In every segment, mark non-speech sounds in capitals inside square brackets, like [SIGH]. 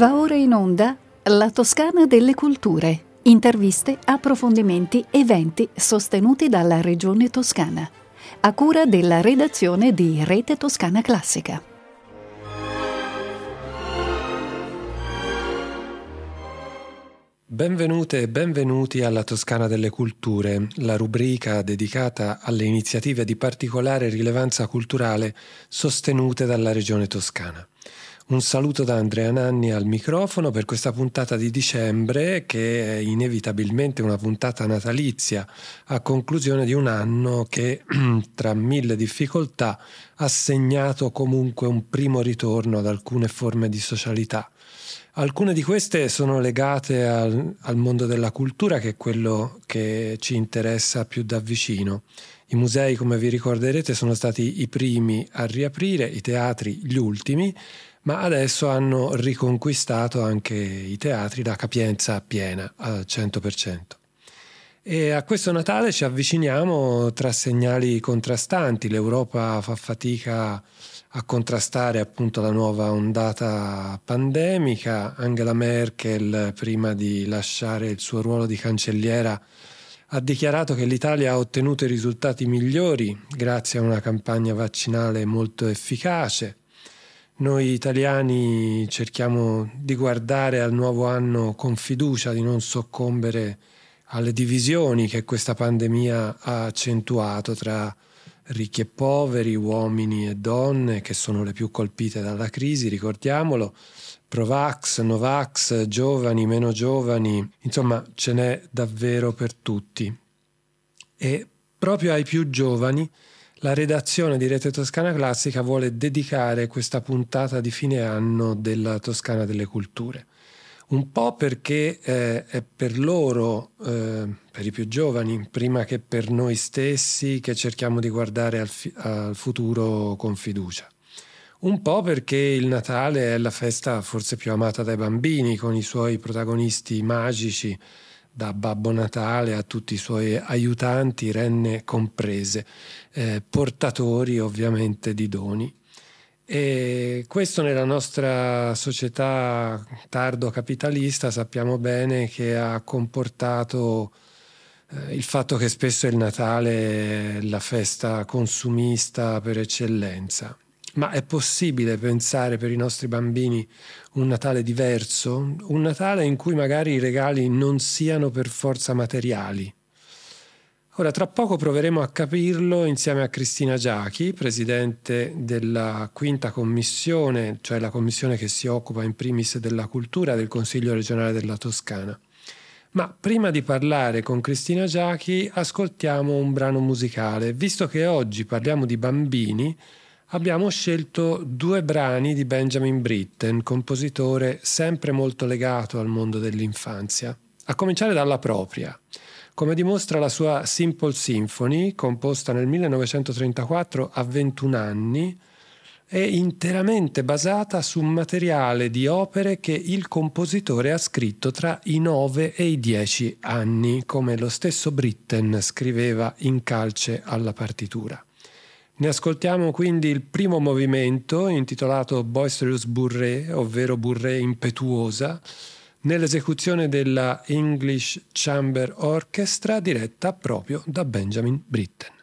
Va ora in onda La Toscana delle Culture. Interviste, approfondimenti, eventi sostenuti dalla Regione Toscana. A cura della redazione di Rete Toscana Classica. Benvenute e benvenuti alla Toscana delle Culture, la rubrica dedicata alle iniziative di particolare rilevanza culturale sostenute dalla Regione Toscana. Un saluto da Andrea Nanni al microfono per questa puntata di dicembre che è inevitabilmente una puntata natalizia a conclusione di un anno che [CLEARS THROAT] tra mille difficoltà ha segnato comunque un primo ritorno ad alcune forme di socialità. Alcune di queste sono legate al, al mondo della cultura che è quello che ci interessa più da vicino. I musei, come vi ricorderete, sono stati i primi a riaprire, i teatri gli ultimi ma adesso hanno riconquistato anche i teatri la capienza piena al 100%. E a questo Natale ci avviciniamo tra segnali contrastanti, l'Europa fa fatica a contrastare appunto la nuova ondata pandemica, Angela Merkel prima di lasciare il suo ruolo di cancelliera ha dichiarato che l'Italia ha ottenuto i risultati migliori grazie a una campagna vaccinale molto efficace. Noi italiani cerchiamo di guardare al nuovo anno con fiducia, di non soccombere alle divisioni che questa pandemia ha accentuato tra ricchi e poveri, uomini e donne, che sono le più colpite dalla crisi, ricordiamolo, Provax, Novax, giovani, meno giovani, insomma ce n'è davvero per tutti. E proprio ai più giovani la redazione di Rete Toscana Classica vuole dedicare questa puntata di fine anno della Toscana delle Culture. Un po' perché eh, è per loro, eh, per i più giovani, prima che per noi stessi, che cerchiamo di guardare al, fi- al futuro con fiducia. Un po' perché il Natale è la festa forse più amata dai bambini, con i suoi protagonisti magici, da Babbo Natale a tutti i suoi aiutanti, renne comprese, eh, portatori ovviamente di doni. E questo nella nostra società tardo capitalista sappiamo bene che ha comportato eh, il fatto che spesso il Natale è la festa consumista per eccellenza. Ma è possibile pensare per i nostri bambini un Natale diverso? Un Natale in cui magari i regali non siano per forza materiali? Ora, tra poco proveremo a capirlo insieme a Cristina Giachi, presidente della quinta commissione, cioè la commissione che si occupa in primis della cultura del Consiglio regionale della Toscana. Ma prima di parlare con Cristina Giachi, ascoltiamo un brano musicale. Visto che oggi parliamo di bambini, abbiamo scelto due brani di Benjamin Britten, compositore sempre molto legato al mondo dell'infanzia, a cominciare dalla propria. Come dimostra la sua Simple Symphony, composta nel 1934 a 21 anni, è interamente basata su materiale di opere che il compositore ha scritto tra i 9 e i 10 anni, come lo stesso Britten scriveva in calce alla partitura. Ne ascoltiamo quindi il primo movimento intitolato Boisterous Bourrée, ovvero Bourrée impetuosa, nell'esecuzione della English Chamber Orchestra diretta proprio da Benjamin Britten.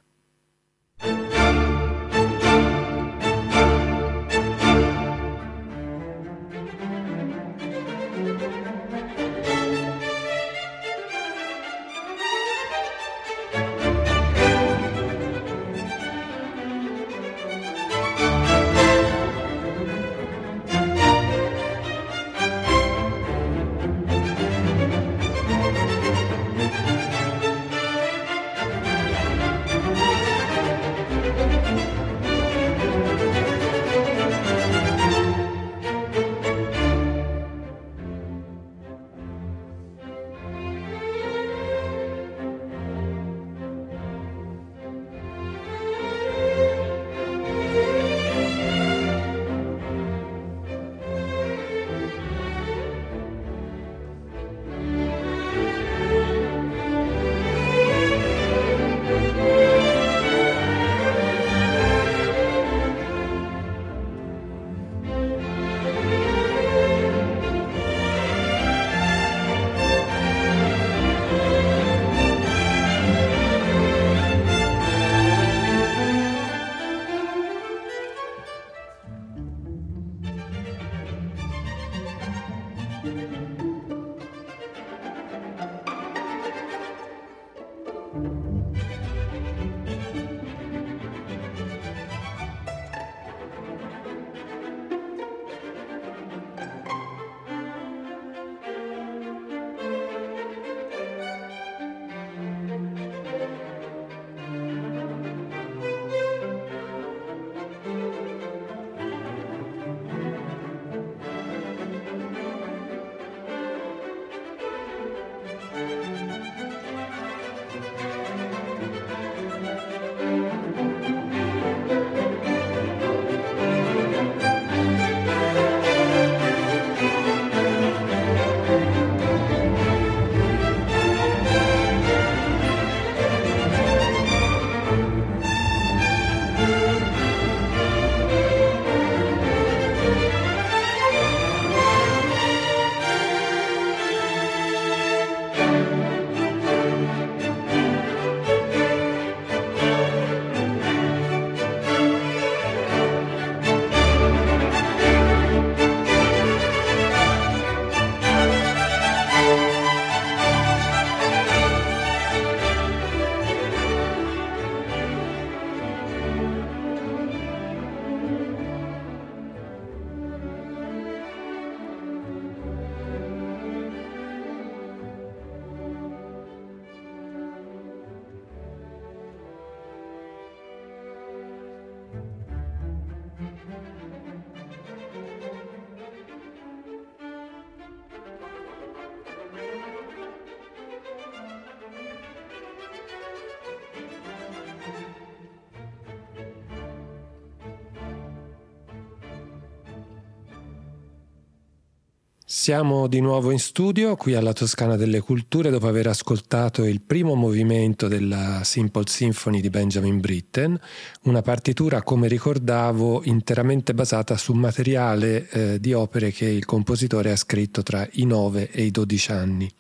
Siamo di nuovo in studio qui alla Toscana delle Culture dopo aver ascoltato il primo movimento della Simple Symphony di Benjamin Britten, una partitura, come ricordavo, interamente basata su materiale eh, di opere che il compositore ha scritto tra i 9 e i 12 anni.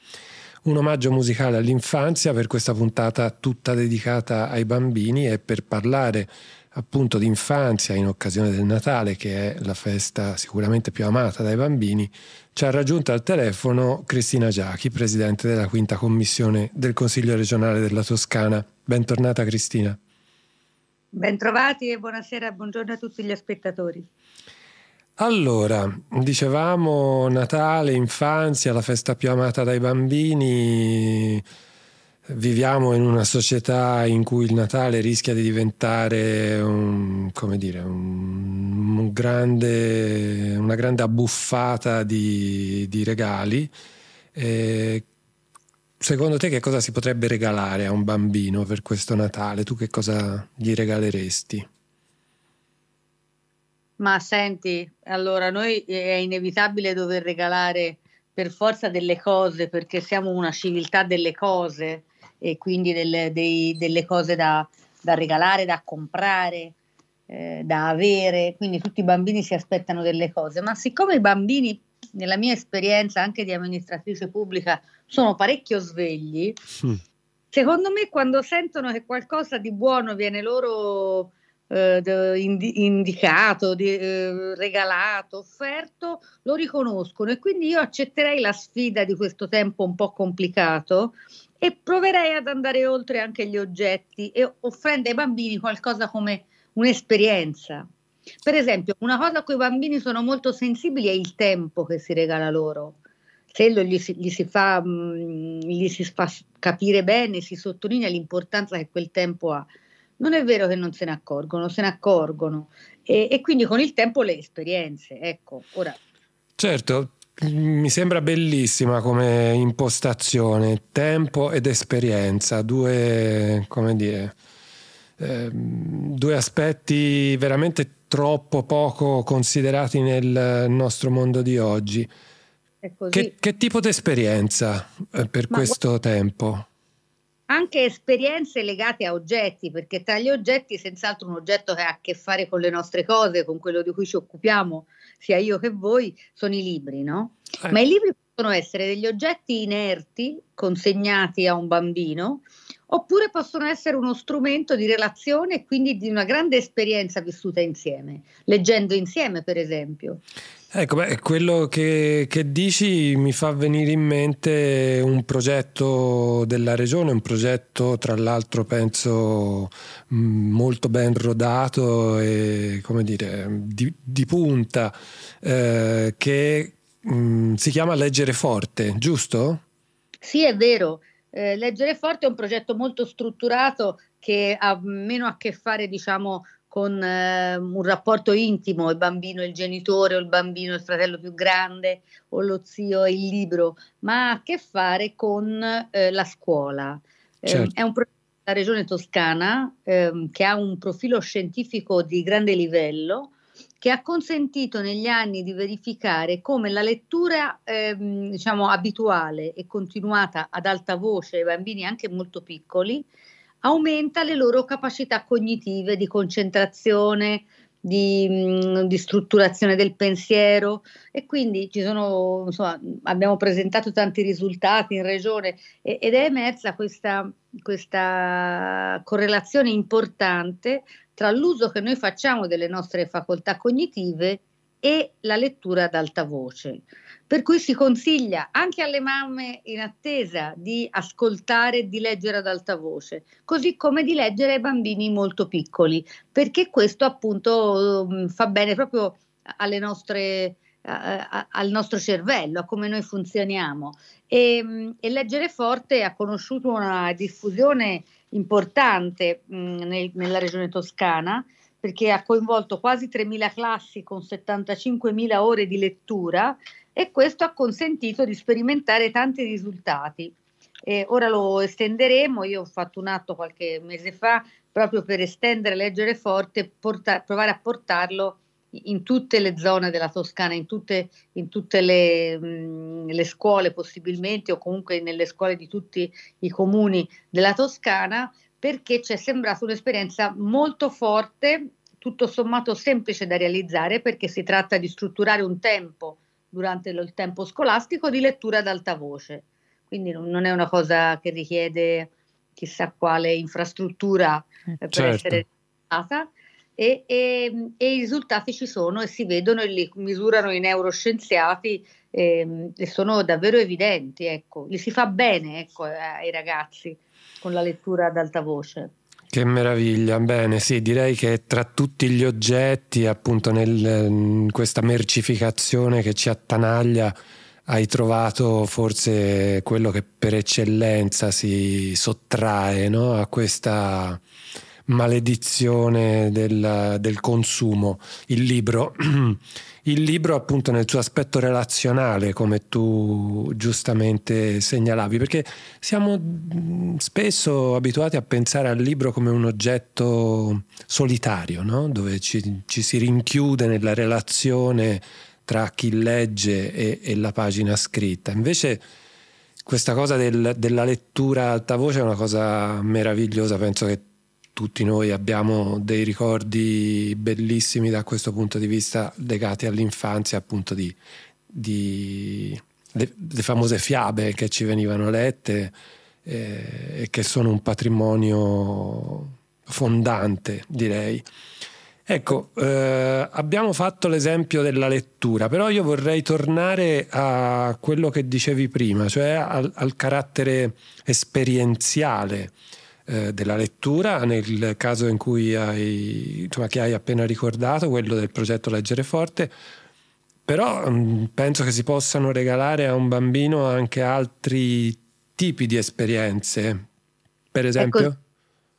Un omaggio musicale all'infanzia per questa puntata tutta dedicata ai bambini e per parlare appunto di infanzia in occasione del Natale, che è la festa sicuramente più amata dai bambini, ci ha raggiunto al telefono Cristina Giachi, presidente della quinta commissione del Consiglio regionale della Toscana. Bentornata Cristina. Bentrovati e buonasera, buongiorno a tutti gli spettatori. Allora, dicevamo Natale, infanzia, la festa più amata dai bambini viviamo in una società in cui il Natale rischia di diventare un, dire, un, un grande, una grande abbuffata di, di regali. E secondo te che cosa si potrebbe regalare a un bambino per questo Natale? Tu che cosa gli regaleresti? Ma senti, allora noi è inevitabile dover regalare per forza delle cose perché siamo una civiltà delle cose e quindi delle, dei, delle cose da, da, regalare, da comprare, eh, da avere, quindi tutti i bambini si aspettano delle cose, ma siccome i bambini, nella mia esperienza anche di amministratrice pubblica, sono parecchio svegli, mm. secondo me quando sentono che qualcosa di buono viene loro eh, indicato, di, eh, regalato, offerto, lo riconoscono e quindi io accetterei la sfida di questo tempo un po' complicato e proverei ad andare oltre anche gli oggetti e offrendo ai bambini qualcosa come un'esperienza. Per esempio, una cosa a cui i bambini sono molto sensibili è il tempo che si regala loro. Se gli si, gli si, fa, mh, mm, gli si fa capire bene, si sottolinea l'importanza che quel tempo ha. Non è vero che non se ne accorgono, se ne accorgono e, e quindi con il tempo le esperienze. Ecco, ora. Certo, mi sembra bellissima come impostazione, tempo ed esperienza, due, come dire, eh, due aspetti veramente troppo poco considerati nel nostro mondo di oggi. Che, che, tipo di esperienza eh, per Ma questo guarda, tempo? Anche esperienze legate a oggetti, perché tra gli oggetti senz'altro un oggetto che ha a che fare con le nostre cose, con quello di cui ci occupiamo, sia io che voi, sono i libri, no? Eh. Ma i libri possono essere degli oggetti inerti consegnati a un bambino, oppure possono essere uno strumento di relazione e quindi di una grande esperienza vissuta insieme, leggendo insieme, per esempio. Ecco, beh, quello che, che, dici mi fa venire in mente un progetto della regione, un progetto tra l'altro penso mm, molto ben rodato e come dire di, di punta, eh, che mh, mm, si chiama Leggere Forte, giusto? Sì, è vero. Eh, Leggere Forte è un progetto molto strutturato che ha meno a che fare, diciamo, con eh, un rapporto intimo, il bambino e il genitore o il bambino e il fratello più grande o lo zio e il libro, ma ha a che fare con eh, la scuola. Eh, certo. è un progetto della regione toscana ehm, che ha un profilo scientifico di grande livello che ha consentito negli anni di verificare come la lettura ehm, diciamo abituale e continuata ad alta voce ai bambini anche molto piccoli aumenta le loro capacità cognitive di concentrazione, di, mm, di, strutturazione del pensiero. E quindi sono, insomma, abbiamo presentato tanti risultati in regione ed è emersa questa, questa correlazione importante tra l'uso che noi facciamo delle nostre facoltà cognitive e la lettura ad alta voce. Per cui si consiglia anche alle mamme in attesa di ascoltare e di leggere ad alta voce, così come di leggere ai bambini molto piccoli, perché questo appunto mm, fa bene proprio alle nostre, al nostro cervello, a come noi funzioniamo. E, mm, e, leggere forte ha conosciuto una diffusione importante mh, nel, nella regione toscana perché ha coinvolto quasi 3.000 classi con 75.000 ore di lettura e questo ha consentito di sperimentare tanti risultati. E ora lo estenderemo, io ho fatto un atto qualche mese fa proprio per estendere Leggere Forte porta- provare a portarlo in tutte le zone della Toscana, in tutte, in tutte le, mh, le, scuole possibilmente o comunque nelle scuole di tutti i comuni della Toscana, perché ci è sembrata un'esperienza molto forte, tutto sommato semplice da realizzare, perché si tratta di strutturare un tempo durante il tempo scolastico di lettura ad alta voce. Quindi non è una cosa che richiede chissà quale infrastruttura eh, per certo. essere realizzata e, e, e, i risultati ci sono e si vedono e li misurano i neuroscienziati e, e sono davvero evidenti, ecco. li si fa bene ecco, ai ragazzi con la lettura ad alta voce. Che meraviglia, bene, sì, direi che tra tutti gli oggetti, appunto, nel, in questa mercificazione che ci attanaglia, hai trovato forse quello che per eccellenza si sottrae no? a questa maledizione del, del consumo, il libro. [CLEARS THROAT] Il libro appunto nel suo aspetto relazionale, come tu giustamente segnalavi, perché siamo spesso abituati a pensare al libro come un oggetto solitario, no? dove ci, ci, si rinchiude nella relazione tra chi legge e, e la pagina scritta. Invece questa cosa del, della lettura alta voce è una cosa meravigliosa, penso che tutti noi abbiamo dei ricordi bellissimi da questo punto di vista legati all'infanzia, appunto di, di le, le, famose fiabe che ci venivano lette eh, e che sono un patrimonio fondante, direi. Ecco, eh, abbiamo fatto l'esempio della lettura, però io vorrei tornare a quello che dicevi prima, cioè al, al carattere esperienziale eh, della lettura, nel caso in cui hai, insomma, che hai appena ricordato, quello del progetto Leggere Forte, però mh, mm, penso che si possano regalare a un bambino anche altri tipi di esperienze, per ecco, esempio. Ecco,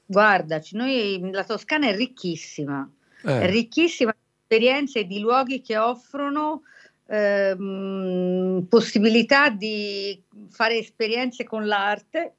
guardaci, noi, la Toscana è ricchissima, eh. è ricchissima di esperienze e di luoghi che offrono ehm, possibilità di fare esperienze con l'arte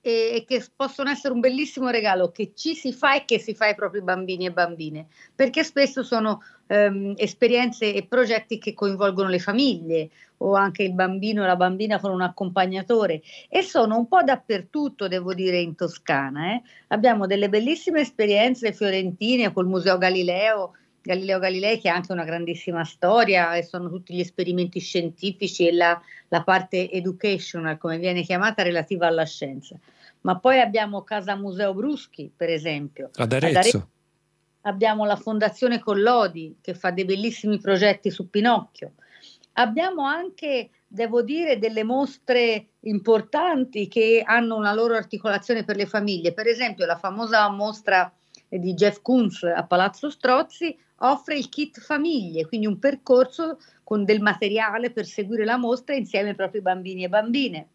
e, e, che possono essere un bellissimo regalo che ci si fa e che si fa ai propri bambini e bambine, perché spesso sono ehm, esperienze e progetti che coinvolgono le famiglie o anche il bambino o la bambina con un accompagnatore e sono un po' dappertutto, devo dire, in Toscana. Eh. Abbiamo delle bellissime esperienze fiorentine col Museo Galileo, Galileo Galilei che ha anche una grandissima storia e sono tutti gli esperimenti scientifici e la, la parte educational, come viene chiamata, relativa alla scienza. Ma poi abbiamo Casa Museo Bruschi, per esempio. Ad Arezzo. Ad Arezzo abbiamo la Fondazione Collodi che fa dei bellissimi progetti su Pinocchio. Abbiamo anche, devo dire, delle mostre importanti che hanno una loro articolazione per le famiglie. Per esempio, la famosa mostra di Jeff Koons a Palazzo Strozzi offre il kit famiglie, quindi un percorso con del materiale per seguire la mostra insieme ai propri bambini e bambine.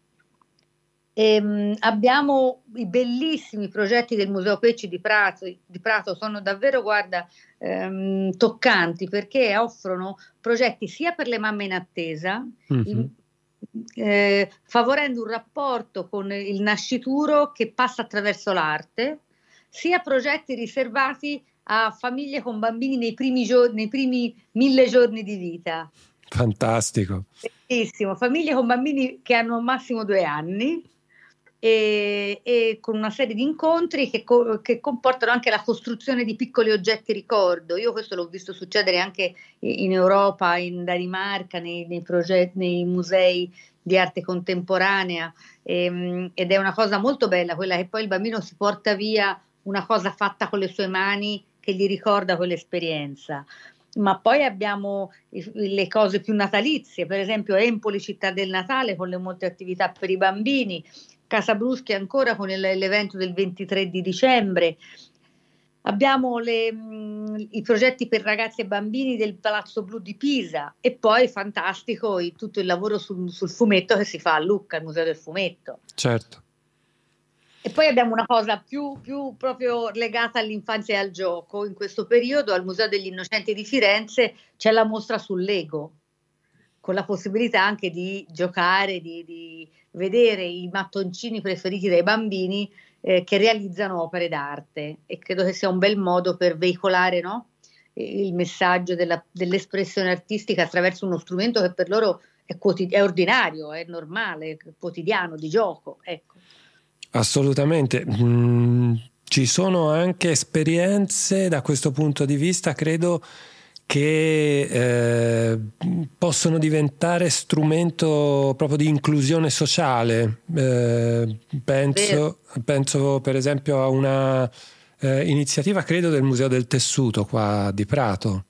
E, um, abbiamo i bellissimi progetti del Museo Pecci di Prato, di Prato sono davvero, guarda, um, toccanti perché offrono progetti sia per le mamme in attesa, mm-hmm. in, eh, favorendo un rapporto con il nascituro che passa attraverso l'arte, sia progetti riservati a famiglie con bambini nei primi, giorni, nei primi mille giorni di vita. Fantastico. Bellissimo, famiglie con bambini che hanno massimo due anni e, e con una serie di incontri che, co- che, comportano anche la costruzione di piccoli oggetti ricordo. Io questo l'ho visto succedere anche in Europa, in Danimarca, nei, nei, progetti, nei musei di arte contemporanea ehm, ed è una cosa molto bella quella che poi il bambino si porta via una cosa fatta con le sue mani che gli ricorda quell'esperienza. Ma poi abbiamo le cose più natalizie, per esempio Empoli, città del Natale, con le molte attività per i bambini, Casabruschi ancora con l'evento del 23 di dicembre. Abbiamo le, i progetti per ragazzi e bambini del Palazzo Blu di Pisa e poi fantastico tutto il lavoro sul, sul fumetto che si fa a Lucca, al Museo del Fumetto. Certo. E poi abbiamo una cosa più, più, proprio legata all'infanzia e al gioco. In questo periodo al Museo degli Innocenti di Firenze c'è la mostra sul Lego, con la possibilità anche di giocare, di, di vedere i mattoncini preferiti dai bambini eh, che realizzano opere d'arte. E credo che sia un bel modo per veicolare no? il messaggio della, dell'espressione artistica attraverso uno strumento che per loro è, quotid- è ordinario, è normale, è quotidiano, di gioco. Ecco. Assolutamente. Mm, ci sono anche esperienze da questo punto di vista, credo, che eh, possono diventare strumento proprio di inclusione sociale. Eh, penso, penso, per esempio a una eh, iniziativa, credo, del Museo del Tessuto qua di Prato.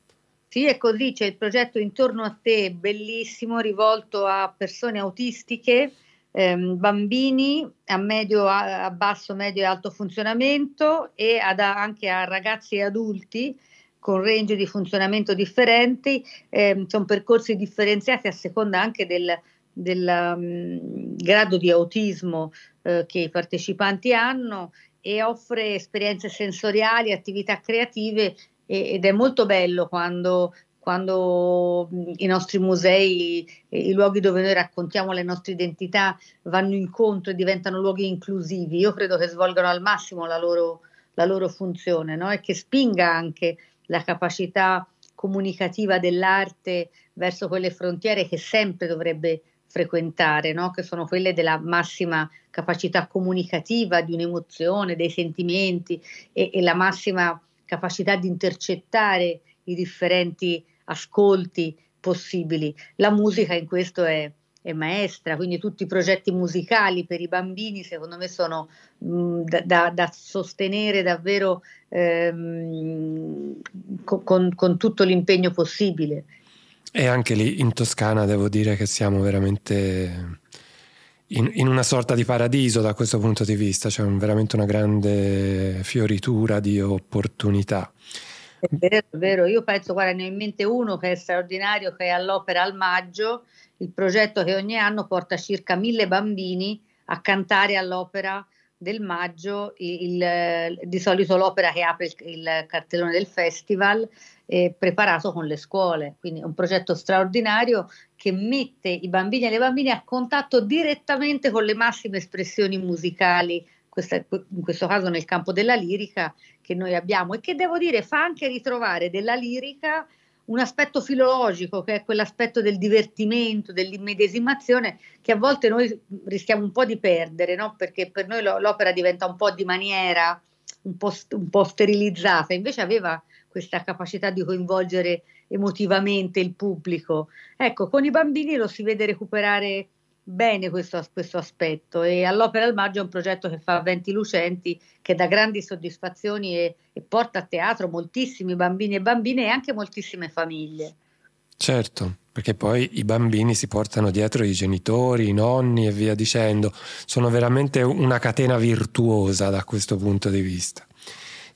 Sì, è così, c'è il progetto Intorno a te, bellissimo, rivolto a persone autistiche, ehm, bambini a, medio, a, basso, medio e alto funzionamento e ad, anche a ragazzi e adulti con range di funzionamento differenti, eh, sono percorsi differenziati a seconda anche del, del um, grado di autismo eh, che i partecipanti hanno e offre esperienze sensoriali, attività creative e, ed è molto bello quando, quando i nostri musei, i luoghi dove noi raccontiamo le nostre identità vanno incontro e diventano luoghi inclusivi. Io credo che svolgano al massimo la loro, la loro funzione no? e che spinga anche la capacità comunicativa dell'arte verso quelle frontiere che sempre dovrebbe frequentare, no? che sono quelle della massima capacità comunicativa di un'emozione, dei sentimenti e, e la massima capacità di intercettare i differenti ascolti possibili. La musica in questo è, è maestra, quindi tutti i progetti musicali per i bambini secondo me sono mh, da, da, da, sostenere davvero ehm, con, con tutto l'impegno possibile. E anche lì in Toscana devo dire che siamo veramente in, in, una sorta di paradiso da questo punto di vista, c'è un, veramente una grande fioritura di opportunità. È vero, è vero. Io penso, guarda, ne ho in mente uno che è straordinario, che è all'Opera al Maggio, il progetto che ogni anno porta circa mille bambini a cantare all'Opera del Maggio, il, il, di solito l'opera che apre il, il cartellone del festival, eh, preparato con le scuole. Quindi è un progetto straordinario che mette i bambini e le bambine a contatto direttamente con le massime espressioni musicali questa, in questo caso nel campo della lirica che noi abbiamo e che devo dire fa anche ritrovare della lirica un aspetto filologico che è quell'aspetto del divertimento, dell'immedesimazione che a volte noi rischiamo un po' di perdere, no? perché per noi l'opera diventa un po' di maniera, un po', un po' sterilizzata, invece aveva questa capacità di coinvolgere emotivamente il pubblico. Ecco, con i bambini lo si vede recuperare bene questo, questo, aspetto e all'Opera al Maggio è un progetto che fa venti lucenti, che dà grandi soddisfazioni e, e porta a teatro moltissimi bambini e bambine e anche moltissime famiglie. Certo, perché poi i bambini si portano dietro i genitori, i nonni e via dicendo, sono veramente una catena virtuosa da questo punto di vista.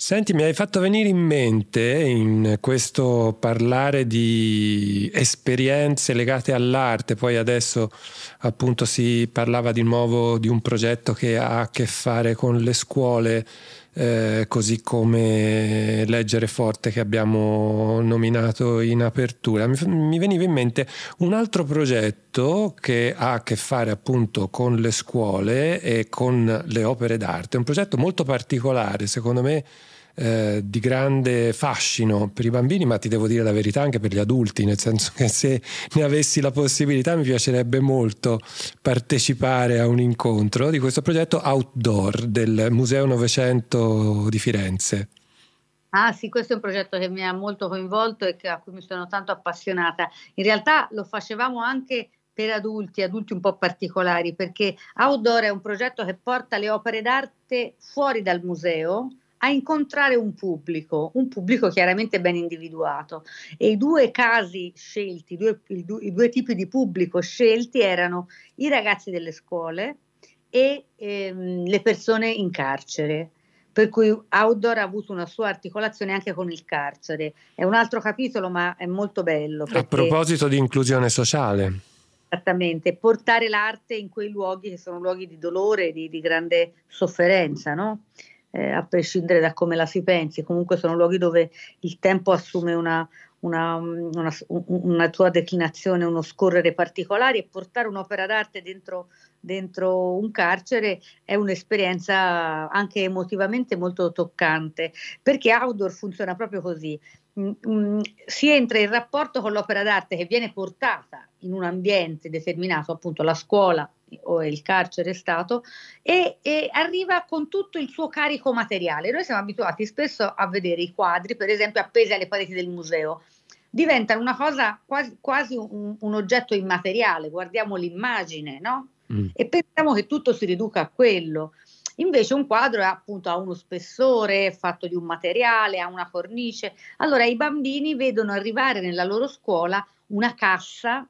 Senti, mi hai fatto venire in mente in questo parlare di esperienze legate all'arte, poi adesso appunto si parlava di nuovo di un progetto che ha a che fare con le scuole, eh, così come Leggere Forte che abbiamo nominato in apertura. Mi, mi veniva in mente un altro progetto che ha a che fare appunto con le scuole e con le opere d'arte, un progetto molto particolare, secondo me eh, di grande fascino per i bambini, ma ti devo dire la verità anche per gli adulti, nel senso che se ne avessi la possibilità mi piacerebbe molto partecipare a un incontro di questo progetto outdoor del Museo Novecento di Firenze. Ah sì, questo è un progetto che mi ha molto coinvolto e a cui mi sono tanto appassionata. In realtà lo facevamo anche per adulti, adulti un po' particolari, perché Outdoor è un progetto che porta le opere d'arte fuori dal museo, a incontrare un pubblico, un pubblico chiaramente ben individuato. E i due casi scelti, i due, i due, i due tipi di pubblico scelti erano i ragazzi delle scuole e ehm, le persone in carcere. Per cui Outdoor ha avuto una sua articolazione anche con il carcere. È un altro capitolo, ma è molto bello. A proposito di inclusione sociale. Esattamente, portare l'arte in quei luoghi che sono luoghi di dolore, di, di grande sofferenza, no? Eh, a prescindere da come la si pensi, comunque sono luoghi dove il tempo assume una, una, una, una tua declinazione, uno scorrere particolare e portare un'opera d'arte dentro, dentro un carcere è un'esperienza anche emotivamente molto toccante, perché outdoor funziona proprio così. mh, mh, si entra in rapporto con l'opera d'arte che viene portata in un ambiente determinato, appunto la scuola o il carcere stato, e, e, arriva con tutto il suo carico materiale. Noi siamo abituati spesso a vedere i quadri, per esempio, appesi alle pareti del museo. Diventano una cosa quasi, quasi un, un, oggetto immateriale, guardiamo l'immagine, no? Mm. E pensiamo che tutto si riduca a quello. Invece un quadro è appunto ha uno spessore, è fatto di un materiale, ha una cornice. Allora i bambini vedono arrivare nella loro scuola una cassa,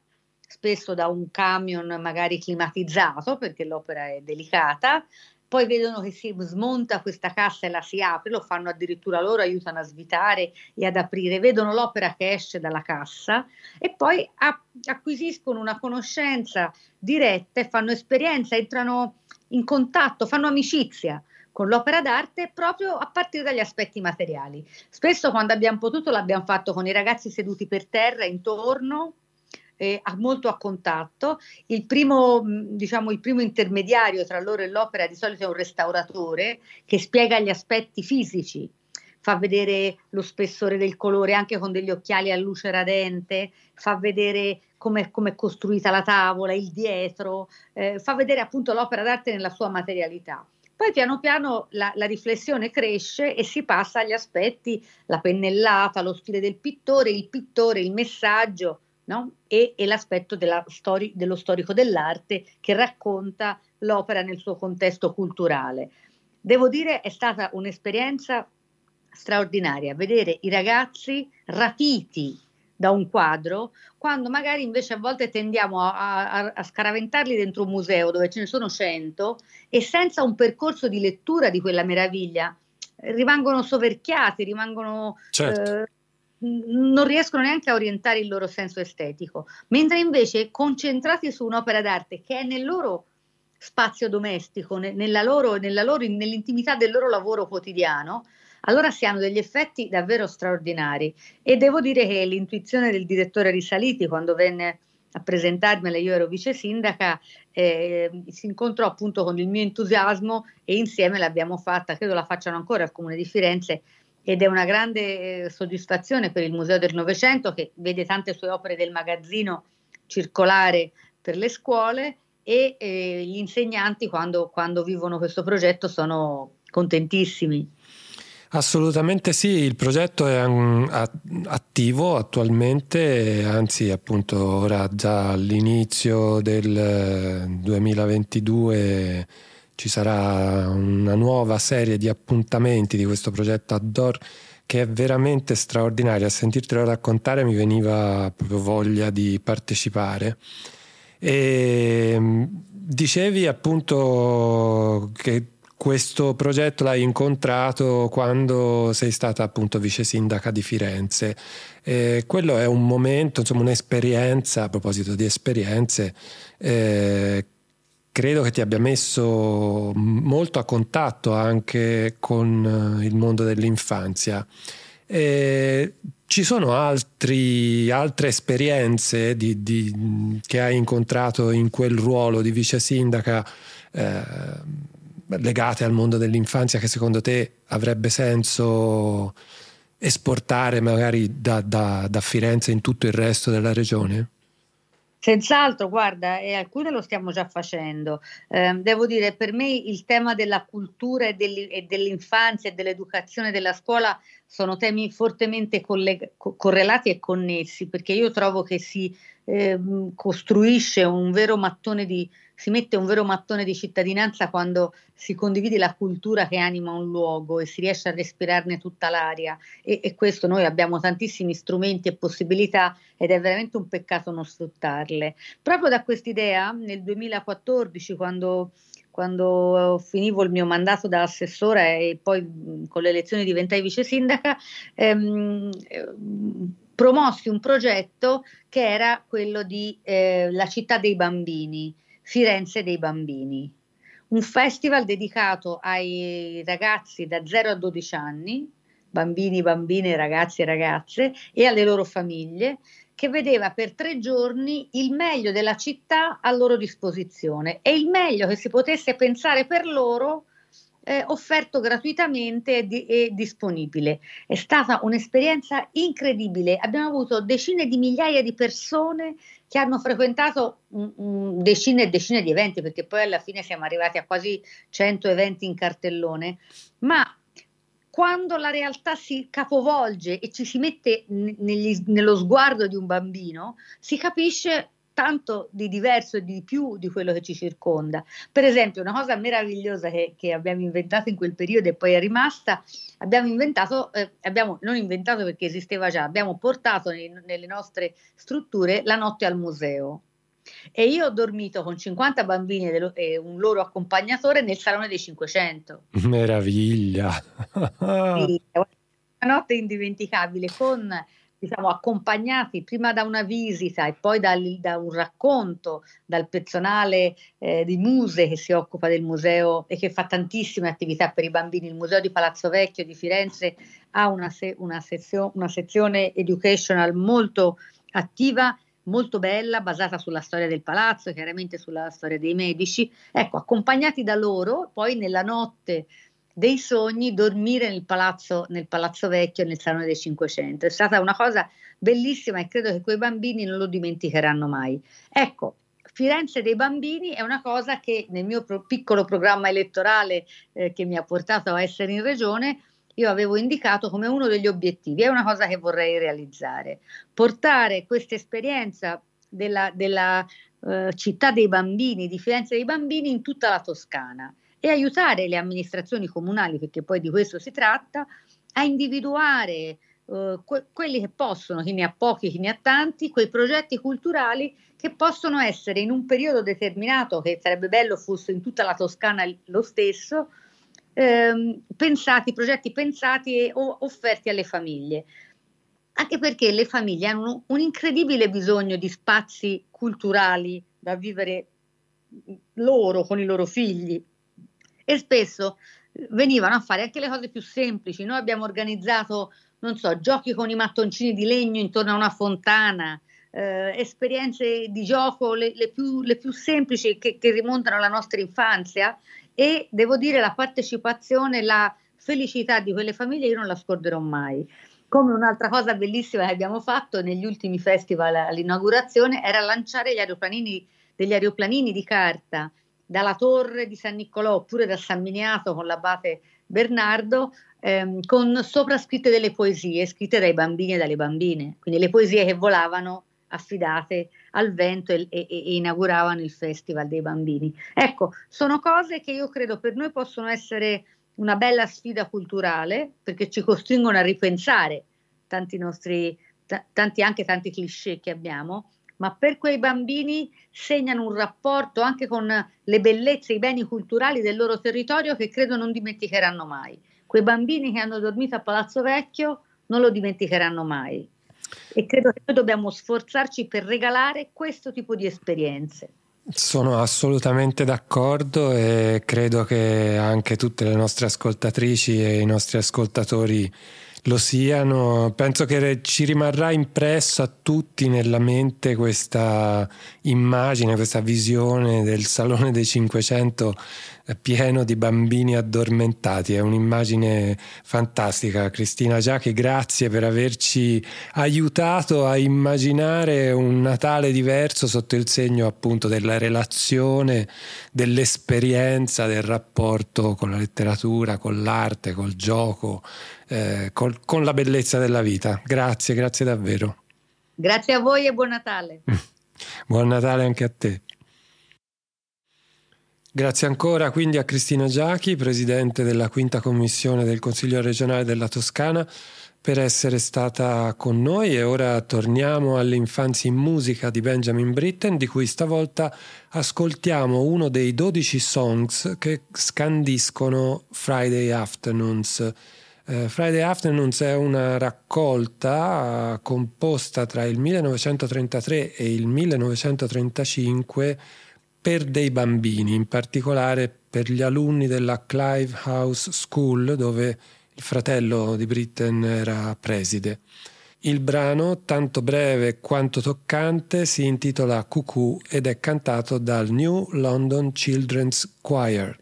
spesso da un camion magari climatizzato, perché l'opera è delicata, poi vedono che si smonta questa cassa e la si apre, lo fanno addirittura loro, aiutano a svitare e ad aprire, vedono l'opera che esce dalla cassa e poi acquisiscono una conoscenza diretta e fanno esperienza, entrano in contatto, fanno amicizia con l'opera d'arte proprio a partire dagli aspetti materiali. Spesso quando abbiamo potuto l'abbiamo fatto con i ragazzi seduti per terra intorno, eh, molto a contatto. Il primo, diciamo, il primo intermediario tra loro e l'opera di solito è un restauratore che spiega gli aspetti fisici, fa vedere lo spessore del colore anche con degli occhiali a luce radente, fa vedere come è costruita la tavola, il dietro, eh, fa vedere appunto l'opera d'arte nella sua materialità. Poi piano piano la, la, riflessione cresce e si passa agli aspetti, la pennellata, lo stile del pittore, il pittore, il messaggio no? e, e, l'aspetto stori, dello storico dell'arte che racconta l'opera nel suo contesto culturale. Devo dire è stata un'esperienza straordinaria vedere i ragazzi rapiti da un quadro, quando magari invece a volte tendiamo a, a, a, scaraventarli dentro un museo dove ce ne sono cento e senza un percorso di lettura di quella meraviglia rimangono soverchiati, rimangono... Certo. Eh, non riescono neanche a orientare il loro senso estetico, mentre invece concentrati su un'opera d'arte che è nel loro spazio domestico, nella loro, nella loro, nell'intimità del loro lavoro quotidiano, allora si hanno degli effetti davvero straordinari. E devo dire che l'intuizione del direttore Risaliti, quando venne a presentarmela, io ero vice sindaca, eh, si incontrò appunto con il mio entusiasmo e insieme l'abbiamo fatta, credo la facciano ancora al Comune di Firenze ed è una grande eh, soddisfazione per il Museo del Novecento che vede tante sue opere del magazzino circolare per le scuole e eh, gli insegnanti quando, quando vivono questo progetto sono contentissimi. Assolutamente sì, il progetto è attivo attualmente, anzi appunto ora già all'inizio del 2022 eh, ci sarà una nuova serie di appuntamenti di questo progetto Addor che è veramente straordinario. A sentirtelo raccontare mi veniva proprio voglia di partecipare. E mm, dicevi appunto che questo progetto l'hai incontrato quando sei stata appunto vice sindaca di Firenze. Eh, quello è un momento, insomma un'esperienza, a proposito di esperienze, eh, credo che ti abbia messo molto a contatto anche con eh, il mondo dell'infanzia. Eh, ci sono altri, altre esperienze di, di, che hai incontrato in quel ruolo di vice sindaca? Eh, legate al mondo dell'infanzia che secondo te avrebbe senso esportare magari da, da, da Firenze in tutto il resto della regione? Senz'altro, guarda, e alcune lo stiamo già facendo. Eh, devo dire, per me il tema della cultura e, e dell'infanzia e dell'educazione della scuola sono temi fortemente colleg- correlati e connessi, perché io trovo che si eh, costruisce un vero mattone di, si mette un vero mattone di cittadinanza quando si condivide la cultura che anima un luogo e si riesce a respirarne tutta l'aria e, e questo noi abbiamo tantissimi strumenti e possibilità ed è veramente un peccato non sfruttarle. Proprio da quest'idea nel 2014 quando quando finivo il mio mandato da assessora e poi con le elezioni diventai vice sindaca, ehm, promossi un progetto che era quello di eh, La città dei bambini, Firenze dei bambini, un festival dedicato ai ragazzi da 0 a 12 anni, bambini, bambine, ragazzi e ragazze, e alle loro famiglie, che vedeva per tre giorni il meglio della città a loro disposizione e il meglio che si potesse pensare per loro eh, offerto gratuitamente e, di, e, disponibile. È stata un'esperienza incredibile. Abbiamo avuto decine di migliaia di persone che hanno frequentato decine e decine di eventi, perché poi alla fine siamo arrivati a quasi 100 eventi in cartellone, ma quando la realtà si capovolge e ci si mette negli, nello sguardo di un bambino, si capisce tanto di diverso e di più di quello che ci circonda. Per esempio, una cosa meravigliosa che, che abbiamo inventato in quel periodo e poi è rimasta, abbiamo inventato, eh, abbiamo non inventato perché esisteva già, abbiamo portato nei, nelle nostre strutture la notte al museo. E io ho dormito con 50 bambini e un loro accompagnatore nel salone dei 500. Meraviglia! una notte indimenticabile con diciamo, accompagnati prima da una visita e poi da, da un racconto dal personale eh, di Muse che si occupa del museo e che fa tantissime attività per i bambini. Il Museo di Palazzo Vecchio di Firenze ha una, se, una, sezio, una sezione educational molto attiva molto bella, basata sulla storia del palazzo, chiaramente sulla storia dei medici. Ecco, accompagnati da loro, poi nella notte dei sogni dormire nel palazzo, nel palazzo vecchio, nel salone dei Cinquecento. È stata una cosa bellissima e credo che quei bambini non lo dimenticheranno mai. Ecco, Firenze dei bambini è una cosa che nel mio pro- piccolo programma elettorale eh, che mi ha portato a essere in regione io avevo indicato come uno degli obiettivi, è una cosa che vorrei realizzare, portare questa esperienza della, della eh, città dei bambini, di Firenze dei bambini in tutta la Toscana e aiutare le amministrazioni comunali, perché poi di questo si tratta, a individuare Uh, que- quelli che possono, chi ne ha pochi, chi ne ha tanti, quei progetti culturali che possono essere in un periodo determinato, che sarebbe bello fosse in tutta la Toscana lo stesso, ehm, pensati, progetti pensati e o- offerti alle famiglie. Anche perché le famiglie hanno un, un incredibile bisogno di spazi culturali da vivere loro con i loro figli e spesso venivano a fare anche le cose più semplici. Noi abbiamo organizzato, non so, giochi con i mattoncini di legno intorno a una fontana, eh, esperienze di gioco le, le, più, le più, semplici che, che, rimontano alla nostra infanzia e devo dire la partecipazione, la felicità di quelle famiglie io non la scorderò mai. Come un'altra cosa bellissima che abbiamo fatto negli ultimi festival all'inaugurazione era lanciare gli aeroplanini, degli aeroplanini di carta dalla torre di San Niccolò oppure da San Miniato con l'abate Bernardo, ehm, con sopra scritte delle poesie scritte dai bambini e dalle bambine, quindi le poesie che volavano affidate al vento e, e, e, inauguravano il Festival dei Bambini. Ecco, sono cose che io credo per noi possono essere una bella sfida culturale perché ci costringono a ripensare tanti nostri, t- tanti, anche tanti cliché che abbiamo ma per quei bambini segnano un rapporto anche con le bellezze, i beni culturali del loro territorio che credo non dimenticheranno mai. Quei bambini che hanno dormito a Palazzo Vecchio non lo dimenticheranno mai. E credo che noi dobbiamo sforzarci per regalare questo tipo di esperienze. Sono assolutamente d'accordo e credo che anche tutte le nostre ascoltatrici e i nostri ascoltatori lo siano. Penso che ci rimarrà impresso a tutti nella mente questa immagine, questa visione del Salone dei 500 pieno di bambini addormentati. È un'immagine fantastica. Cristina Giachi, grazie per averci aiutato a immaginare un Natale diverso sotto il segno appunto della relazione, dell'esperienza, del rapporto con la letteratura, con l'arte, col gioco, eh, col, con la bellezza della vita. Grazie, grazie davvero. Grazie a voi e buon Natale. [LAUGHS] buon Natale anche a te. Grazie ancora quindi a Cristina Giachi, presidente della quinta commissione del Consiglio regionale della Toscana, per essere stata con noi e ora torniamo all'infanzia in musica di Benjamin Britten, di cui stavolta ascoltiamo uno dei 12 songs che scandiscono Friday Afternoons. Uh, Friday Afternoons è una raccolta uh, composta tra il 1933 e il 1935 per dei bambini, in particolare per gli alunni della Clive House School, dove il fratello di Britten era preside. Il brano, tanto breve quanto toccante, si intitola Cuckoo ed è cantato dal New London Children's Choir.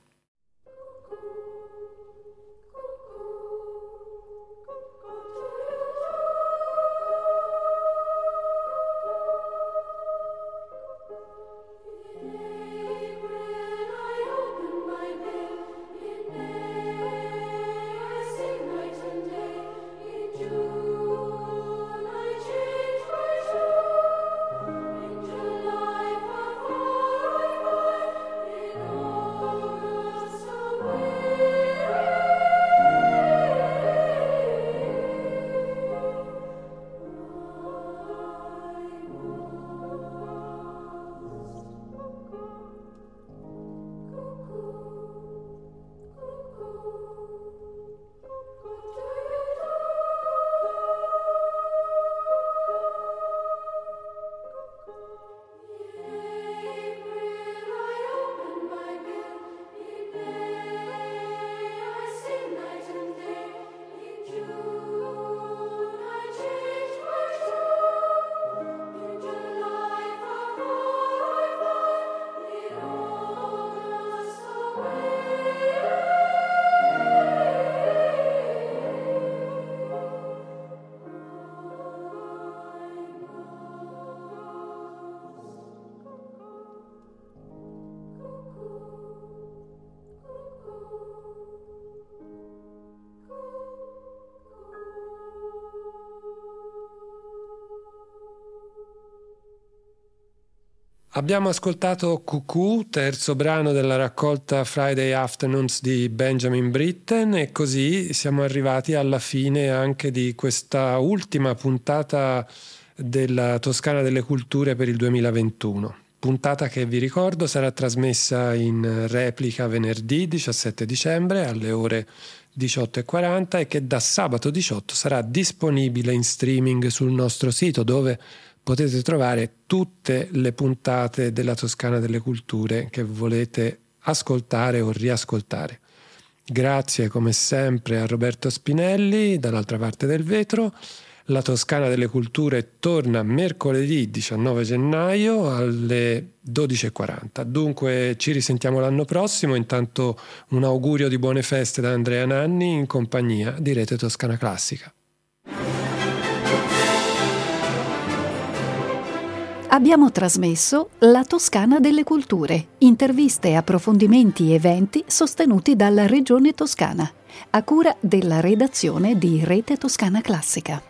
Abbiamo ascoltato Cuckoo, terzo brano della raccolta Friday Afternoons di Benjamin Britten e così siamo arrivati alla fine anche di questa ultima puntata della Toscana delle Culture per il 2021. Puntata che vi ricordo sarà trasmessa in replica venerdì 17 dicembre alle ore 18.40 e che da sabato 18 sarà disponibile in streaming sul nostro sito dove potete trovare tutte le puntate della Toscana delle Culture che volete ascoltare o riascoltare. Grazie come sempre a Roberto Spinelli dall'altra parte del vetro. La Toscana delle Culture torna mercoledì 19 gennaio alle 12.40. Dunque ci risentiamo l'anno prossimo. Intanto un augurio di buone feste da Andrea Nanni in compagnia di Rete Toscana Classica. Abbiamo trasmesso La Toscana delle Culture, interviste, approfondimenti e eventi sostenuti dalla Regione Toscana, a cura della redazione di Rete Toscana Classica.